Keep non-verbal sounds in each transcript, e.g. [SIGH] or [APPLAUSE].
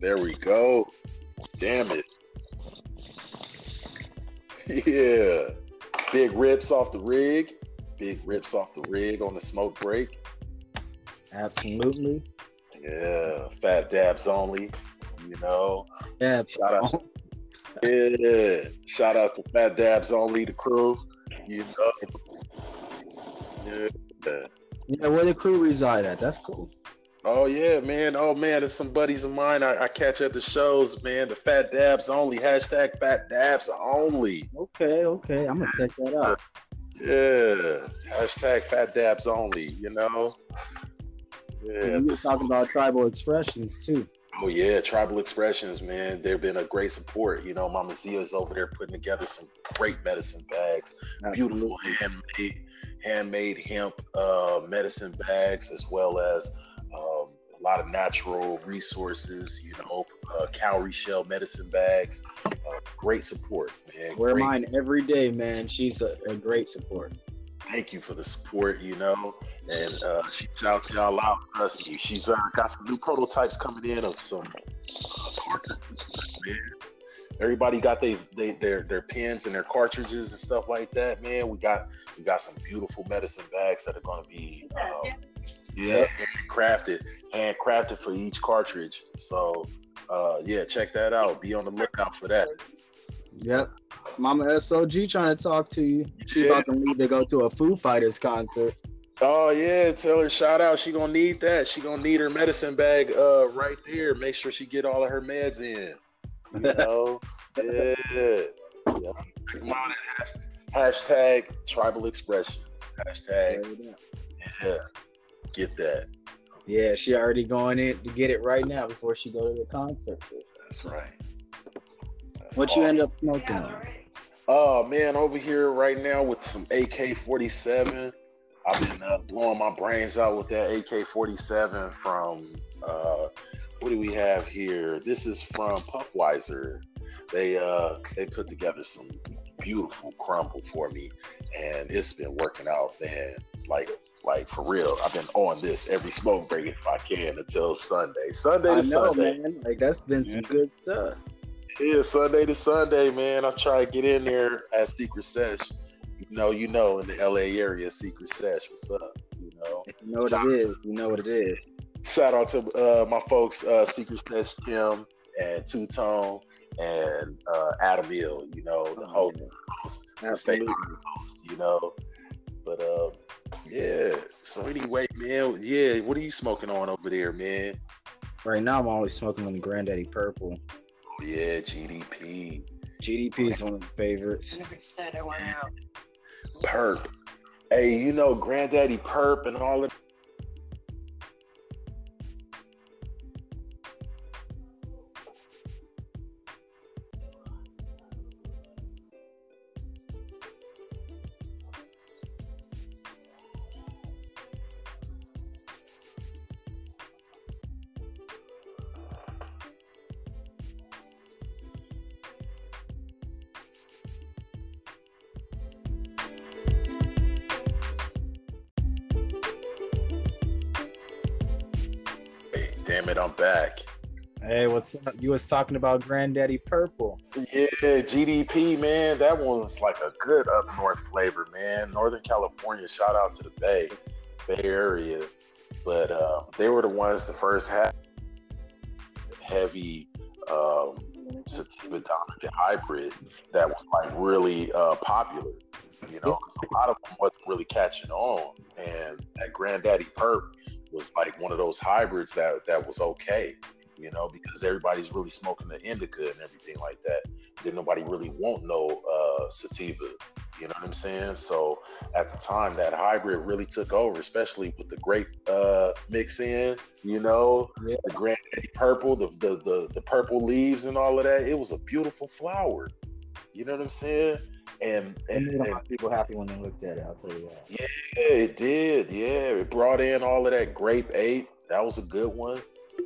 There we go. Damn it. Yeah. Big rips off the rig. Big rips off the rig on the smoke break. Absolutely. Yeah. Fat dabs only. You know. Yeah. Shout out. Yeah. Shout out to Fat Dabs only the crew. You know. Yeah. Yeah, where the crew reside at. That's cool. Oh yeah, man. Oh man, there's some buddies of mine I, I catch at the shows, man. The Fat Dabs only. Hashtag Fat Dabs only. Okay, okay. I'm gonna check that out. Yeah. Hashtag Fat Dabs only. You know. Yeah. you were talking about tribal expressions too. Oh yeah, Tribal Expressions, man. They've been a great support. You know, Mama Zia's over there putting together some great medicine bags, beautiful handmade handmade hemp uh, medicine bags, as well as lot of natural resources. You know, uh, cowrie shell medicine bags. Uh, great support, man. Wear Great- mine every day, man. She's a, a great support. thank you for the support, you know. And uh, she shouts y'all out. Trust me, she's uh, got some new prototypes coming in of some uh, man. Everybody got they, they their their pens and their cartridges and stuff like that, man. We got we got some beautiful medicine bags that are going to be um, yeah handcrafted, handcrafted for each cartridge. So uh, yeah, check that out. Be on the lookout for that. Yep. Mama SOG trying to talk to you. She Yeah. about to leave to go to a Foo Fighters concert. Oh yeah, tell her shout out. She gonna need that. She gonna need her medicine bag uh right there. Make sure she get all of her meds in. You [LAUGHS] know? yeah. yeah. Come on, hashtag tribal expressions. Hashtag yeah. Get that. Yeah, she already going in to get it right now before she go to the concert. That's right. That's What you end up smoking on? Oh man, over here right now with some AK forty seven. I've been uh, blowing my brains out with that AK forty seven from uh, what do we have here? This is from Puffweiser. They uh, they put together some beautiful crumble for me, and it's been working out, man. Like like for real. I've been on this every smoke break if I can until Sunday. Sunday I to know, Sunday. man. Like that's been some good stuff. Yeah, Sunday to Sunday, man. I'm trying to get in there at Secret Sesh. You know, you know, in the LA area, Secret Sesh. What's up? You know. You know what it is. You know what it is. Shout out to uh, my folks, uh, Secret Sesh Kim and Two Tone and uh, Adam Hill. You know, the host, host the state Absolutely. host. You know, but uh, yeah. So anyway, man, yeah. What are you smoking on over there, man? Right now, I'm always smoking on the Granddaddy Purple. Oh yeah, GDP, GDP is one of my favorites. Never said I went out. Perp. Hey, you know, Granddaddy Perp and all of You was talking about Granddaddy Purple. Yeah, GDP, man, that one's like a good up north flavor, man. Northern California, shout out to the Bay, Bay Area. But uh, they were the ones the first had heavy um, sativa dominant hybrid that was like really uh, popular. You know, a lot of them wasn't really catching on, and that Granddaddy Perp was like one of those hybrids that that was okay. You know, because everybody's really smoking the indica and everything like that. Didn't nobody really want no uh, sativa. You know what I'm saying? So at the time, that hybrid really took over, especially with the grape uh, mix in. You know, Yeah. the granddaddy purple, the, the the the purple leaves and all of that. It was a beautiful flower. You know what I'm saying? And And and, and lot of people happy when they looked at it. I'll tell you that. yeah, it did. Yeah, it brought in all of that grape ape. That was a good one.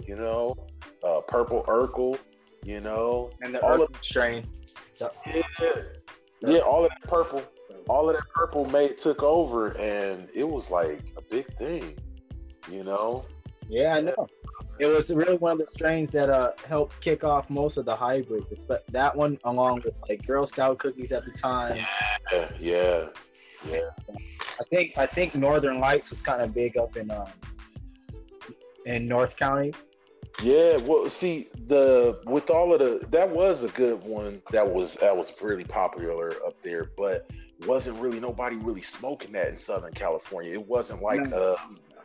You know, uh, purple Urkel. You know, And the all of Urkel strain. So, yeah, yeah, all of that purple, all of that purple mate took over, and it was like a big thing. You know, yeah, I know. it was really one of the strains that uh helped kick off most of the hybrids. It's but that one along with like Girl Scout cookies at the time. Yeah, yeah, yeah. I think I think Northern Lights was kind of big up in um in North County. Yeah, well, see the with all of the that was a good one. That was that was really popular up there, but wasn't really nobody really smoking that in Southern California. It wasn't like No. uh,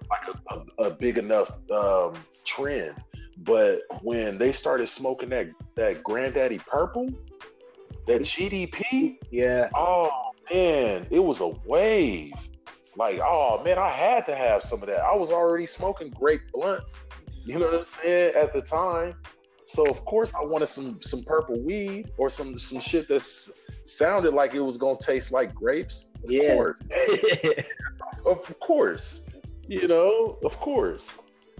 like a, a, a big enough um, trend. But when they started smoking that that Granddaddy Purple, that GDP, Yeah. oh man, it was a wave. Like, oh man, I had to have some of that. I was already smoking grape blunts. You know what I'm saying? At the time. So of course I wanted some some purple weed or some some shit that sounded like it was gonna taste like grapes. Of Yeah. course. [LAUGHS] Of course. You know, of course.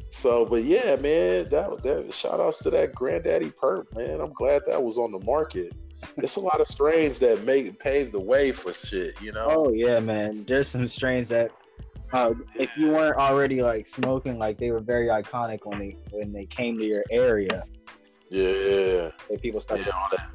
So, but yeah, man, that that shout outs to that granddaddy perp, man. I'm glad that was on the market. It's a lot of strains that make pave the way for shit, you know. oh yeah, man. There's some strains that uh, if you weren't already like smoking, like they were very iconic when they when they came to your area. Yeah, That people started. yeah, all that,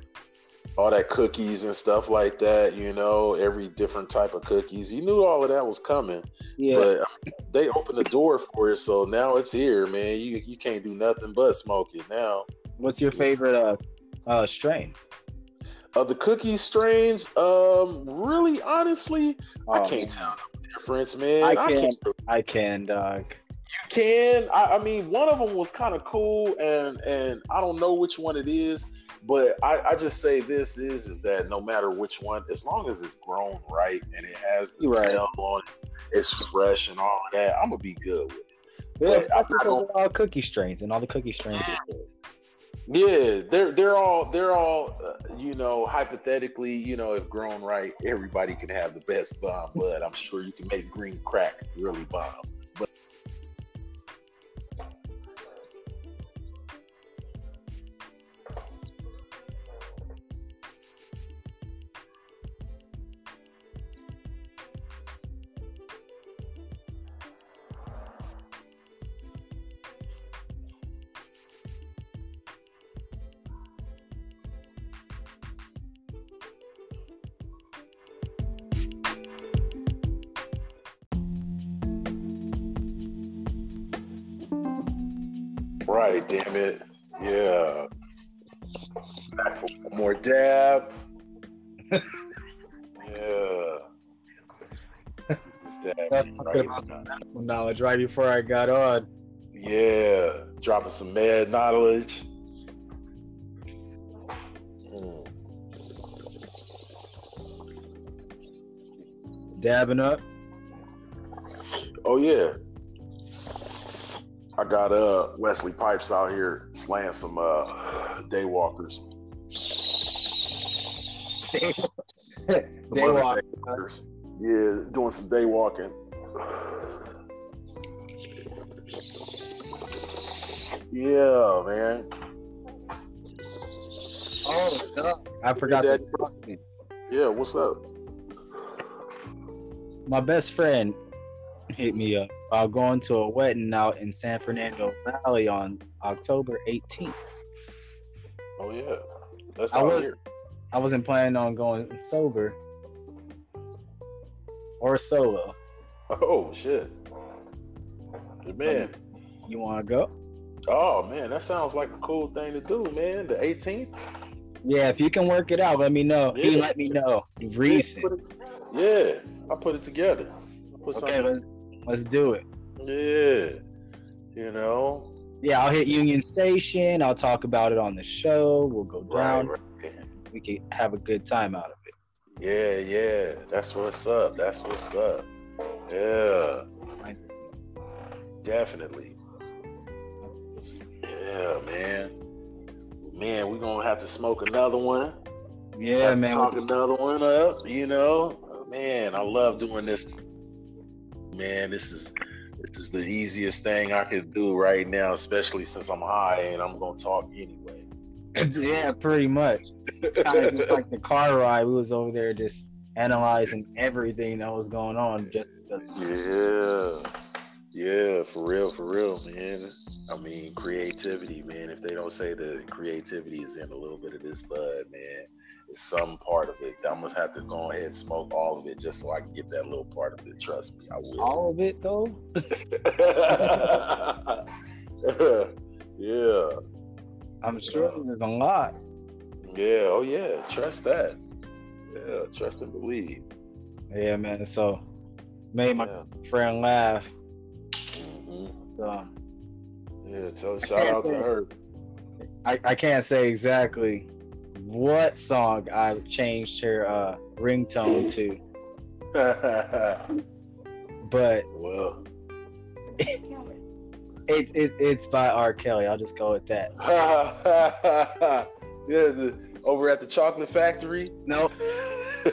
all that cookies and stuff like that. You know, every different type of cookies. You knew all of that was coming, Yeah. but they opened the door for it, so now it's here, man. You you can't do nothing but smoke it now. What's your favorite uh uh strain? Of the cookie strains, um, really, honestly, I Oh, can't tell the difference, man. I I can't. I can, dog. You can. I, I mean, one of them was kind of cool, and and I don't know which one it is, but I, I just say this is is that no matter which one, as long as it's grown right and it has the Right. smell on it, it's fresh and all that, I'm gonna be good with it. Yeah, But I'm fuck not with all cookie strains and all the cookie strains. are good. Yeah, they're they're all they're all uh, you know hypothetically you know if grown right, everybody can have the best bomb, but I'm sure you can make green crack really bomb. This dab That's talking right about some medical knowledge right before I got on. Yeah, dropping some mad knowledge. Mm. Dabbing up. Oh yeah. I got uh Wesley Pipes out here slaying some uh day walkers. [LAUGHS] Day walk. walkers. Yeah, doing some day walking. Yeah, man. Oh, God. I forgot Yeah, to talk to you. Yeah, what's up? My best friend hit me up about going to a wedding out in San Fernando Valley on October 18th. Oh yeah. That's I out was- here. I wasn't planning on going sober or solo. Oh shit. Good man. You want to go? Oh man, that sounds like a cool thing to do, man. The 18th. Yeah, if you can work it out, let me know. He Yeah. let me know. Recent. Yeah, I put it together. Put Okay, let's, let's do it. Yeah, you know, Yeah, I'll hit Union Station. I'll talk about it on the show. We'll go right, down. right. We can have a good time out of it. Yeah, yeah. That's what's up. That's what's up. Yeah, definitely. Yeah, man. Man, we're gonna have to smoke another one. Yeah, man. talk another one up. You know, man, I love doing this. Man, this is this is the easiest thing I could do right now, especially since I'm high and I'm gonna talk anyway. [LAUGHS] yeah, pretty much. It's kind of just [LAUGHS] like the car ride. We was over there just analyzing everything that was going on. Just Yeah, yeah, for real, for real, man. I mean, creativity, man. If they don't say that creativity is in a little bit of this bud, man, it's some part of it. I'm gonna have to go ahead and smoke all of it just so I can get that little part of it. Trust me, I will. All of it though. [LAUGHS] sure there's a lot. Yeah. Oh yeah. Trust that. Yeah. Trust and believe. Yeah, man. So made my Yeah. friend laugh. hmm So Yeah. Tell shout out to her. I, I can't say exactly what song I changed her uh, ringtone to, [LAUGHS] but well. [LAUGHS] it, it it's by R. Kelly. I'll just go with that. [LAUGHS] yeah. The, over at the chocolate factory. No. [LAUGHS]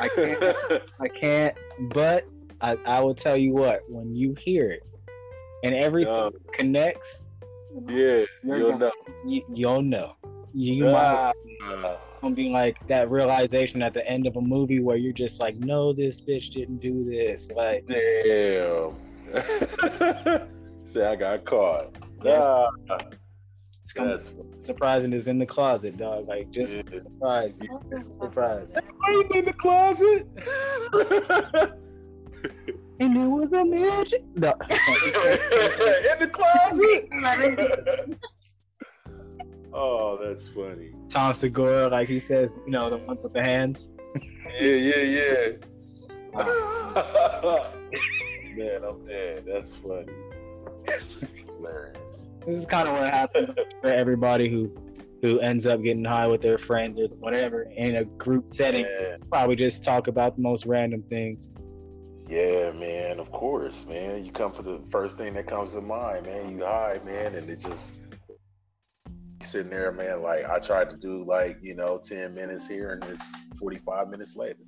I can't. I can't. But I, I will tell you what, when you hear it and everything connects, Yeah, you'll know. you, you'll know. You, might Ah, gonna be like that realization at the end of a movie where you're just like, no, this bitch didn't do this. Like, damn. [LAUGHS] Say I got caught. Yeah. Ah, it's gonna that's surprising is in the closet, dog. Like, just yeah. surprise, just surprise. I'm in the closet. [LAUGHS] And it was a magic. No. [LAUGHS] in the closet. oh, that's funny. Tom Segura, like he says, you know, the one with the hands. Yeah, yeah, yeah. Man, I'm dead. That's funny. Hilarious. This is kind of what happens for everybody who who ends up getting high with their friends or whatever in a group setting. Yeah, Probably just talk about the most random things. yeah, man. Of course, man. You come for the first thing that comes to mind, man. You high, man, and it just sitting there, man. Like I tried to do, like you know, ten minutes here, and it's forty-five minutes later.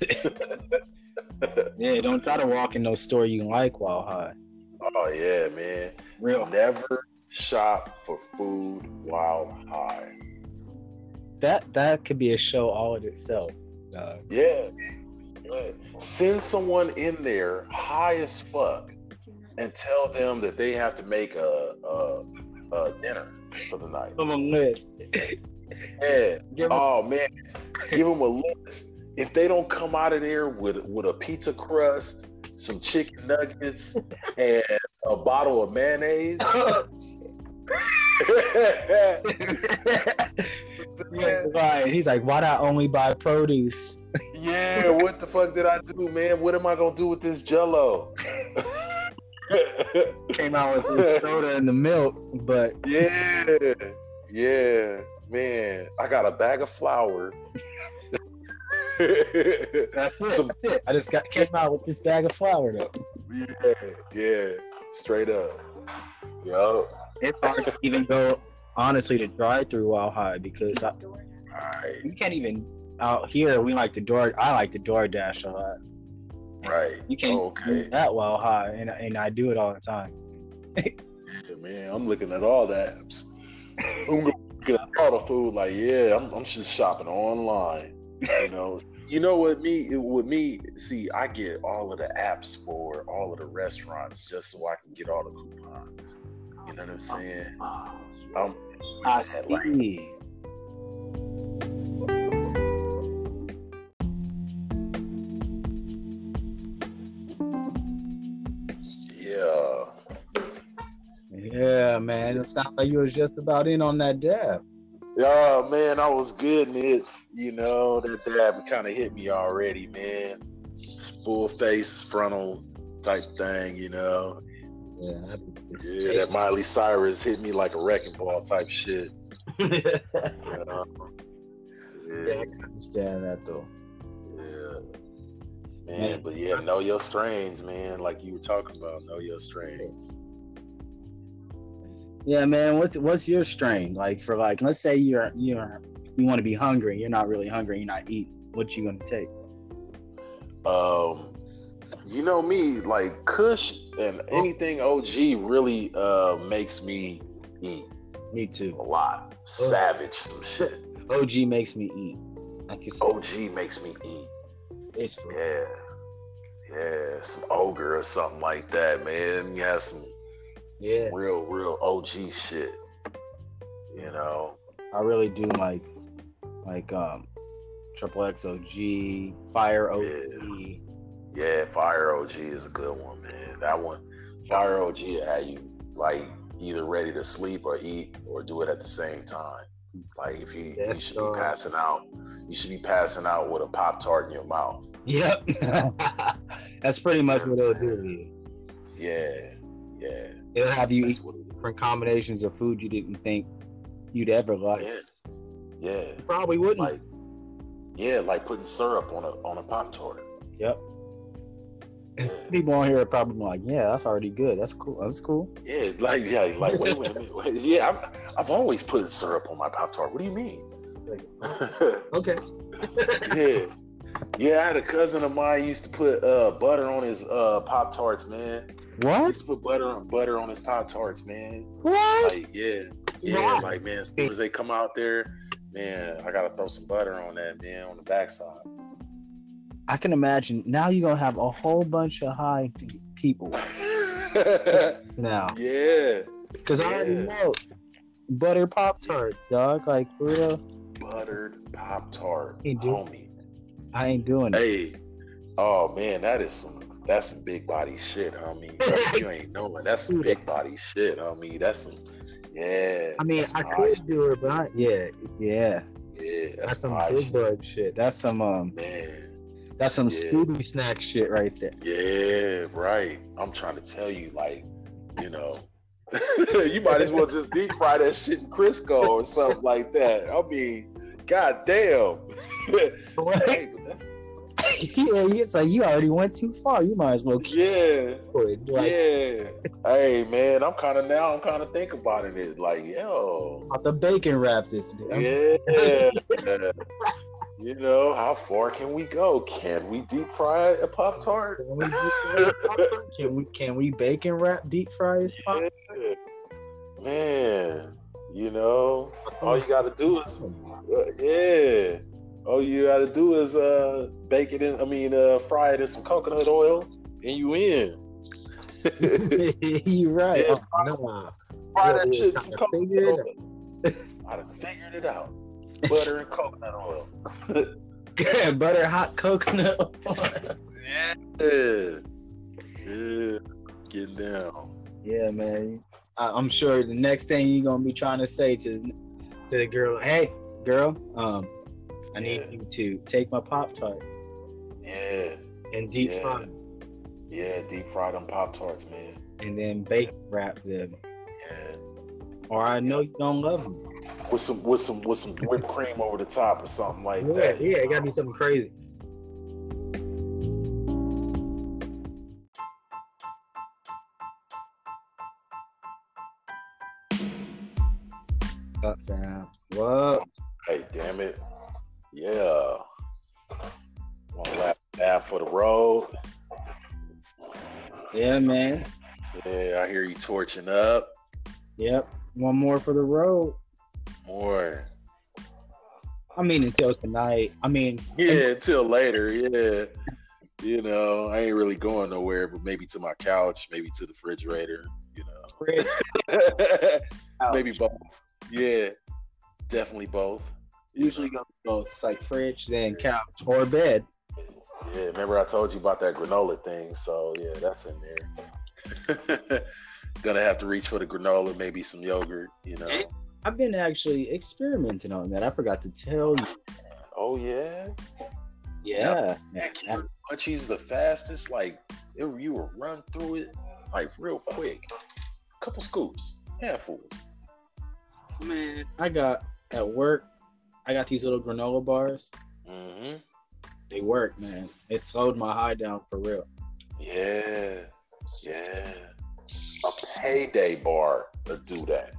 [LAUGHS] Yeah, don't try to walk in no store you like while high. Oh yeah, man. Real. Never shop for food while high. That that could be a show all in itself. Uh, Yeah. Send someone in there high as fuck and tell them that they have to make a, a, a dinner for the night. on a list. Yeah. Give Oh man, give them a list. If they don't come out of there with with a pizza crust, some chicken nuggets, [LAUGHS] and a bottle of mayonnaise, oh, [LAUGHS] Yeah. He's like, why not only buy produce? yeah, what the fuck did I do, man? What am I gonna do with this Jello? [LAUGHS] Came out with the soda and the milk, but Yeah, yeah, man. I got a bag of flour. That's. Some- it. I just got came out with this bag of flour though. yeah, yeah, straight up. Yo, It's hard to even go honestly to drive through while high because I, right, you can't even out here. We like the door. I like the DoorDash a lot. right. You can't Okay, do that while high, and and I do it all the time. yeah, man. I'm looking at all the apps. I'm looking at all the food. Like, yeah, I'm, I'm just shopping online. You know, you know what me with me. See, I get all of the apps for all of the restaurants just so I can get all the coupons. You know what I'm saying? I'm I at like see. yeah. Yeah, man. It sounds like you was just about in on that dab. Yeah, man, I was getting it. You know, that dab kind of hit me already, man. Full face frontal type thing, you know. Yeah, Yeah, that Miley Cyrus hit me like a wrecking ball type shit. You know? yeah, Yeah, I can understand that though. yeah. Man, but yeah, know your strains, man. Like you were talking about, know your strains. Yeah, man. What what's your strain like for like? Let's say you're you're you want to be hungry. You're not really hungry. You're not eating. What you gonna take? Um, you know me, like Kush and anything OG really uh makes me eat Me too. a lot. Savage some shit. OG makes me eat. I can say OG makes me eat. it's Yeah. Yeah. Some ogre or something like that, man. You have some Yeah. Some real, real OG shit. You know. I really do like like um Triple X OG, Fire OG. Yeah. Yeah, Fire OG is a good one, man. That one, Fire OG had you like either ready to sleep or eat or do it at the same time. Like if you, Yeah, you should sure. be passing out, you should be passing out with a pop tart in your mouth. Yep. [LAUGHS] That's pretty much what it'll do. to you. Yeah, yeah. It'll have you eat That's it different combinations of food you didn't think you'd ever like. Yeah, yeah. Probably wouldn't. Like, yeah, like putting syrup on a on a pop tart. yep. And some people on here are probably like, yeah, that's already good. That's cool. That's cool. Yeah, like yeah, like wait, wait a minute. Wait, yeah, I've, I've always put syrup on my pop tart. What do you mean? [LAUGHS] Okay. yeah. Yeah, I had a cousin of mine used to put uh, butter on his uh, Pop Tarts, man. What? He What? used to put butter on butter on his Pop Tarts, man. What? Like, yeah, yeah, Why? like man, as soon as they come out there, man, I gotta throw some butter on that, man, on the backside. I can imagine. Now you're gonna have a whole bunch of high people [LAUGHS] now, yeah, because I already Yeah. know butter pop tart, dog. Like for real, buttered Pop Tart, Hey, dude. homie. I ain't doing it. Hey, oh man, that is some that's some big body shit, homie. [LAUGHS] you ain't knowing that's some big body shit, homie. That's some yeah. I mean, I could do it, but I, yeah, yeah, Yeah, that's that's some some big shit. bug shit. That's some um, Man, that's some Yeah. Scooby snack shit right there. yeah, right. I'm trying to tell you, like, you know, [LAUGHS] you might as well just deep fry that shit in Crisco or something like that. I mean, god damn. [LAUGHS] hey, but that's, yeah, it's like you already went too far. You might as well keep yeah, it. Like, yeah. Hey, man, I'm kind of now. I'm kind of thinking about it. It's like, yo, about the bacon wrap this. yeah. [LAUGHS] you know, how far can we go? Can we deep fry a pop tart? Can we, deep fry this popcorn? [LAUGHS] can we can we bacon wrap deep fry this pop? Yeah. Man, you know, all you gotta do is, uh, yeah, all you gotta do is uh, bake it in. I mean, uh, fry it in some coconut oil, and you in. [LAUGHS] you right. Yeah. Oh, no. Fry Yeah, that yeah, shit in some coconut oil. I done figured it out. Butter and coconut oil. Yeah, [LAUGHS] Butter hot coconut. [LAUGHS] Yeah, yeah, getting down. yeah, man. I, I'm sure the next thing you're gonna be trying to say to to the girl, hey, girl, um, I need Yeah. you to take my pop tarts Yeah, and deep Yeah. fry them, yeah, deep fry them pop tarts, man. and then bacon wrap them. Yeah. Or I know you don't love them. with some with some with some whipped cream over the top or something like Yeah, that. yeah, it gotta be something crazy. Up, fam. Yeah, man. Yeah, I hear you torching up. Yep. One more for the road. More. I mean, until tonight. I mean, Yeah, until later. Yeah. You know, I ain't really going nowhere, but maybe to my couch, maybe to the refrigerator, you know. [LAUGHS] maybe both. Yeah. Definitely both. usually go both. It's like fridge, then couch, or bed. Yeah, remember I told you about that granola thing, so yeah, that's in there. [LAUGHS] Gonna have to reach for the granola, maybe some yogurt, you know. I've been actually experimenting on that. I forgot to tell you. Oh yeah, Yeah. man, munchies the fastest. Like it, you will run through it like real quick. A Couple scoops, handfuls. Man, I got at work. I got these little granola bars. hmm They work, man. It slowed my high down for real. Yeah, yeah. A payday bar to do that.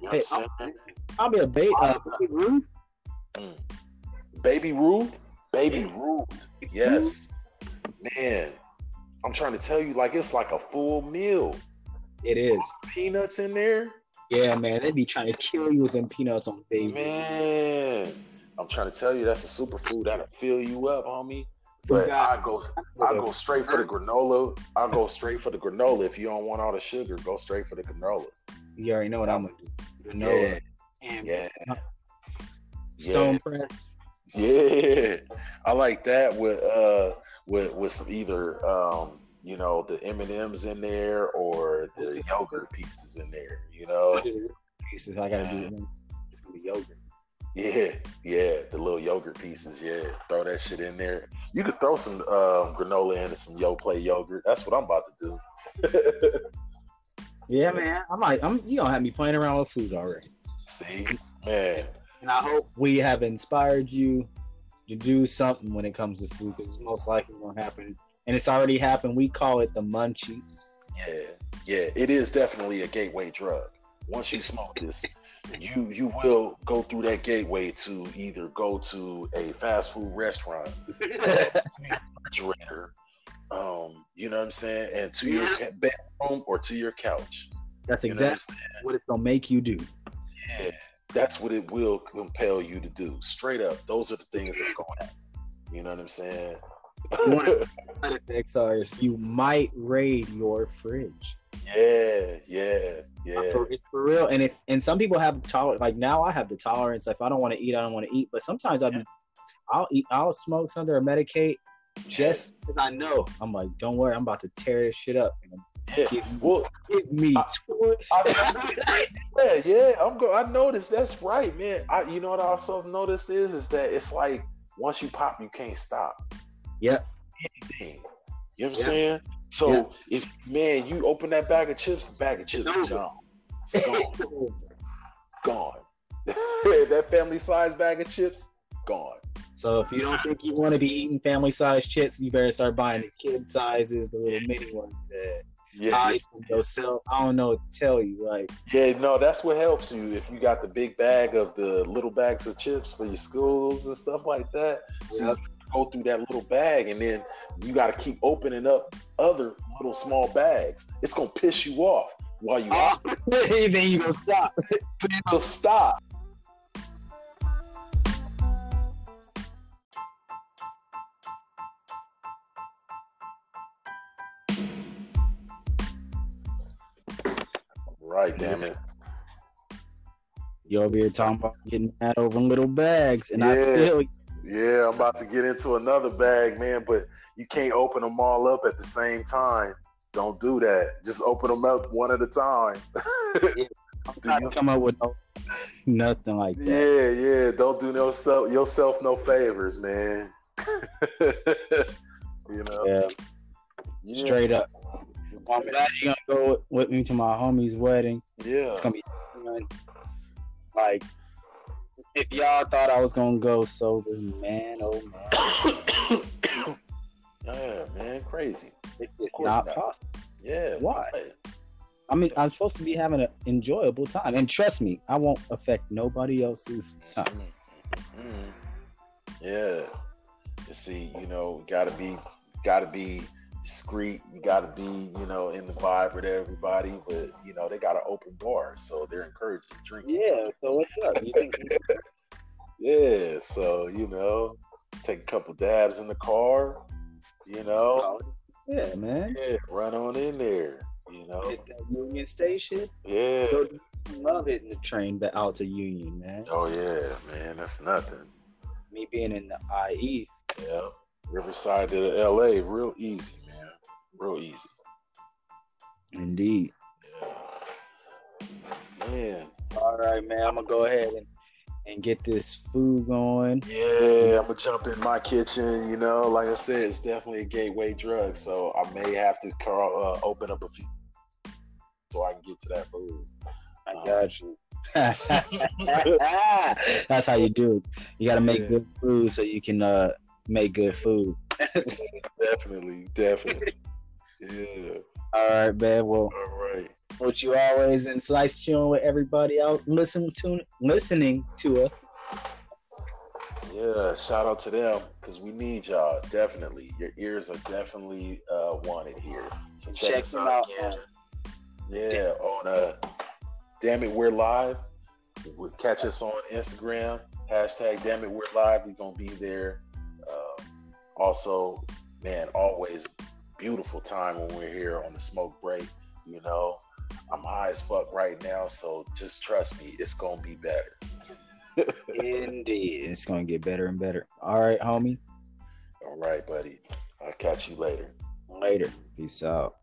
You know Hey, I'm saying? I'll be a bait. Uh, Babe Ruth. Mm. Baby Ruth, Baby Ruth, yes, man. I'm trying to tell you, like it's like a full meal. It is. Peanuts in there, Yeah, man. They be trying to kill you with them peanuts on baby. man. I'm trying to tell you, that's a superfood that'll fill you up, homie. But I go I go straight for the granola. I go straight for the granola. If you don't want all the sugar, go straight for the granola. You already know what I'm gonna do. Granola Yeah, and yeah, stone yeah. press. yeah. I like that with uh with with some either um you know the M and M's in there or the yogurt pieces in there. You know. Pieces I gotta do. It's gonna be yogurt. Yeah, yeah, the little yogurt pieces. Yeah, throw that shit in there. You could throw some um, granola in and some Yoplait yogurt. That's what I'm about to do. [LAUGHS] Yeah, man. I might. I'm. You don't have me playing around with food already. See, man. And I hope we have inspired you to do something when it comes to food, because it's most likely gonna happen. And it's already happened. We call it the munchies. Yeah, yeah, it is definitely a gateway drug. Once you smoke this, you you will go through that gateway to either go to a fast food restaurant, [LAUGHS] refrigerator, um, you know what I'm saying, and to your ca- bedroom or to your couch. That's You know what exactly what it's gonna make you do. Yeah, that's what it will compel you to do. Straight up, those are the things that's going to happen. You know what I'm saying? You [LAUGHS] wanna- Side effects are is you might raid your fridge. Yeah, yeah, yeah. For, for real. And if and some people have tolerance. Like now, I have the tolerance. If I don't want to eat, I don't want to eat. But sometimes I, will I'll eat. I'll smoke something or medicate just because I know. I'm like, don't worry, I'm about to tear this shit up. Yeah. Give, Well, give me. I- yeah, yeah. I'm go. I noticed. That's right, man. I, you know what I also noticed is, is that it's like once you pop, you can't stop. Yep. Anything. You know what I'm Yeah. saying? So Yeah. if man, you open that bag of chips, the bag of chips is gone. It's gone. [LAUGHS] gone. [LAUGHS] that family size bag of chips, gone. so if you don't think you want to be eating family size chips, you better start buying the kid sizes, the little mini ones. That Yeah, I yourself. I don't know what to tell you. Like, yeah, no, that's what helps you if you got the big bag of the little bags of chips for your schools and stuff like that. So. You go through that little bag, and then you got to keep opening up other little small bags. It's gonna piss you off while you oh, [LAUGHS] then you gonna stop. [LAUGHS] so you go stop. Right, damn it. You over here talking about getting mad over little bags, and I Yeah. feel Yeah, I'm about to get into another bag, man, but you can't open them all up at the same time. Don't do that. Just open them up one at a time. [LAUGHS] I'm trying to come up with no, nothing like that. yeah, yeah. Don't do no self, yourself no favors, man. [LAUGHS] you know, Yeah, Yeah. straight up. I'm glad you're gonna go with, with me to my homie's wedding. Yeah, It's gonna be. Like, if y'all thought I was gonna go sober, man, oh man, [COUGHS] yeah, man, crazy. it's not not. possible. Yeah, Why? right. I mean, I'm supposed to be having an enjoyable time, and trust me, I won't affect nobody else's time. Mm. Yeah. You see, you know, gotta be gotta be discreet. You gotta be, you know, in the vibe with everybody. But you know, they got an open bar, so they're encouraged to drink. Yeah. So what's up? You think? Yeah. So you know, take a couple dabs in the car. You know, oh, yeah, man. yeah, run on in there. You know, Hit that Union Station. yeah. Love hitting the train but out to Union, man. Oh yeah, man, that's nothing. Me being in the IE, Yeah, Riverside to the LA, real easy, man, real easy. indeed. Yeah. Man, All right, man. I'm gonna go ahead and, and get this food going. yeah, I'm gonna jump in my kitchen. You know, like I said, it's definitely a gateway drug, so I may have to call, uh, open up a few so I can get to that food. I got you. [LAUGHS] That's how you do it. You got to make Yeah. good food so you can uh, make good food. [LAUGHS] Definitely, definitely. Yeah. All right, man. Well, All right. what you always and slice chilling with everybody out listening to listening to us. Yeah, shout out to them because we need y'all. Definitely, your ears are definitely uh, wanted here. So check, Check us them out again. Yeah, on uh, damn it, we're live. Catch us on Instagram hashtag damn it, we're live. We're gonna be there uh, Also, man, always beautiful time when we're here on the smoke break. You know, I'm high as fuck right now, so just trust me, it's gonna be better. Indeed, it's gonna get better and better. All right, homie. All right, buddy. I'll catch you later. Later. Peace out.